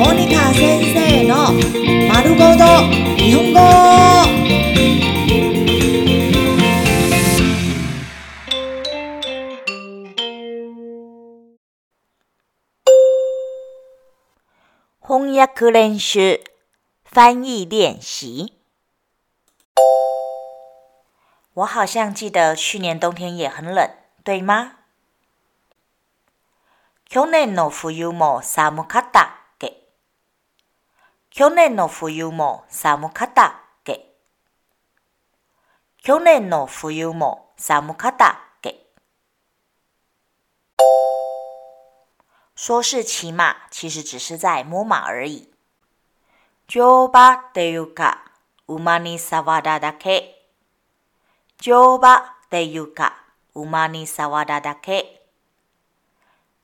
モニカ先生の丸ごと日本語翻訳練習翻译练习。我好像记得去年冬天也很冷，对吗？去年の冬も寒かったっけ 去年の冬も寒かったっけ？去年の冬も寒かったっけ？说是骑马，其实只是在摸马而已。乗馬っていうか、馬に触っただけ。乗馬っていうか、馬に触っただけ。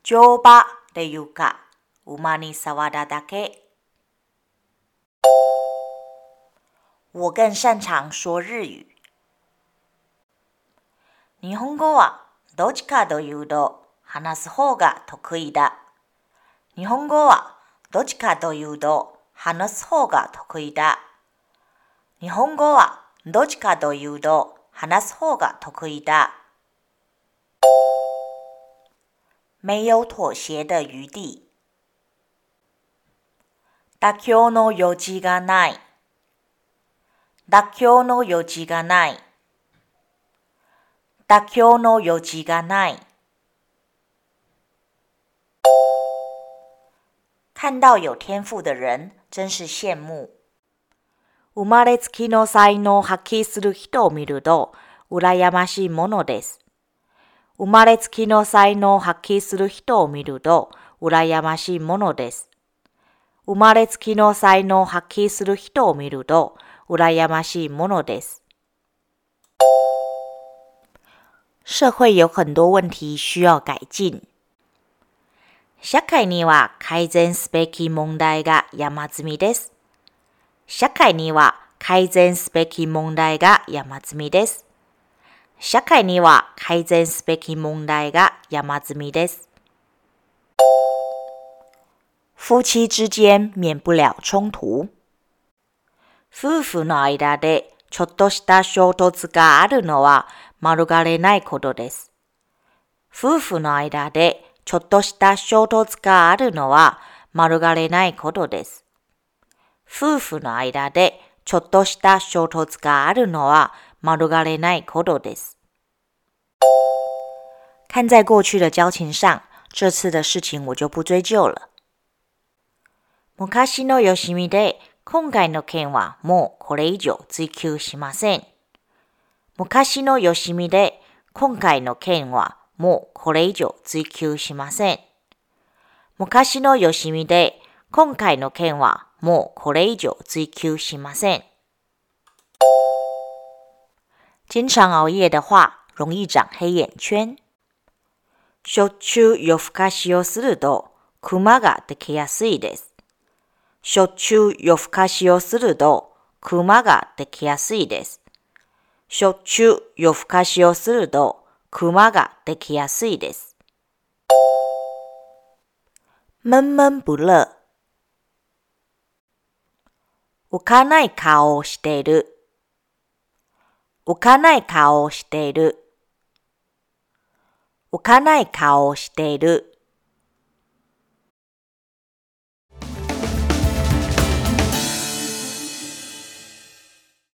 乗馬っていうか、馬に触っただけ。我更擅长说日语。日本語はどっちかというと話す方が得意だ。日本語はどっちかというと話す方が得意だ。日本語はどっちかというと話す方が得意だ。没有妥协的余地。妥協の余地がない。妥協の余地がない。妥協の余地がない。看到有天赋的人，真是羡慕。生まれつきの才能を発揮する人を見ると、羨ましいものです。生まれつきの才能を発揮する人を見ると、羨ましいものです。生まれつきの才能を発揮する人を見ると、羨ましいものです。社会有很多问题需要改进。社会には改善すべき問題が山積みです。社会には改善すべき問題が山積みです。社会には改善すべき問題が山積みです。夫妻之間免不了衝突。夫婦の間でちょっとした衝突があるのは免れないことです。夫婦の間でちょっとした衝突があるのは免れないことです。夫婦の間でちょっとした衝突があるのは免れないことです。看在过去的交情上，这次的事情我就不追究了。昔のよしみで、今回の件はもうこれ以上追求しません。昔のよしみで、今回の件はもうこれ以上追求しません。昔のよしみで、今回の件はもうこれ以上追求しません。经常熬夜的话，容易长黑眼圈。しょっちゅう夜更かしをすると、クマができやすいです。しょっちゅう夜更かしをすると、クマができやすいです。しょっちゅう夜更かしをすると、クマができやすいです。闷闷不乐。浮かない顔をしている。浮かない顔をしている。浮かない顔をしている。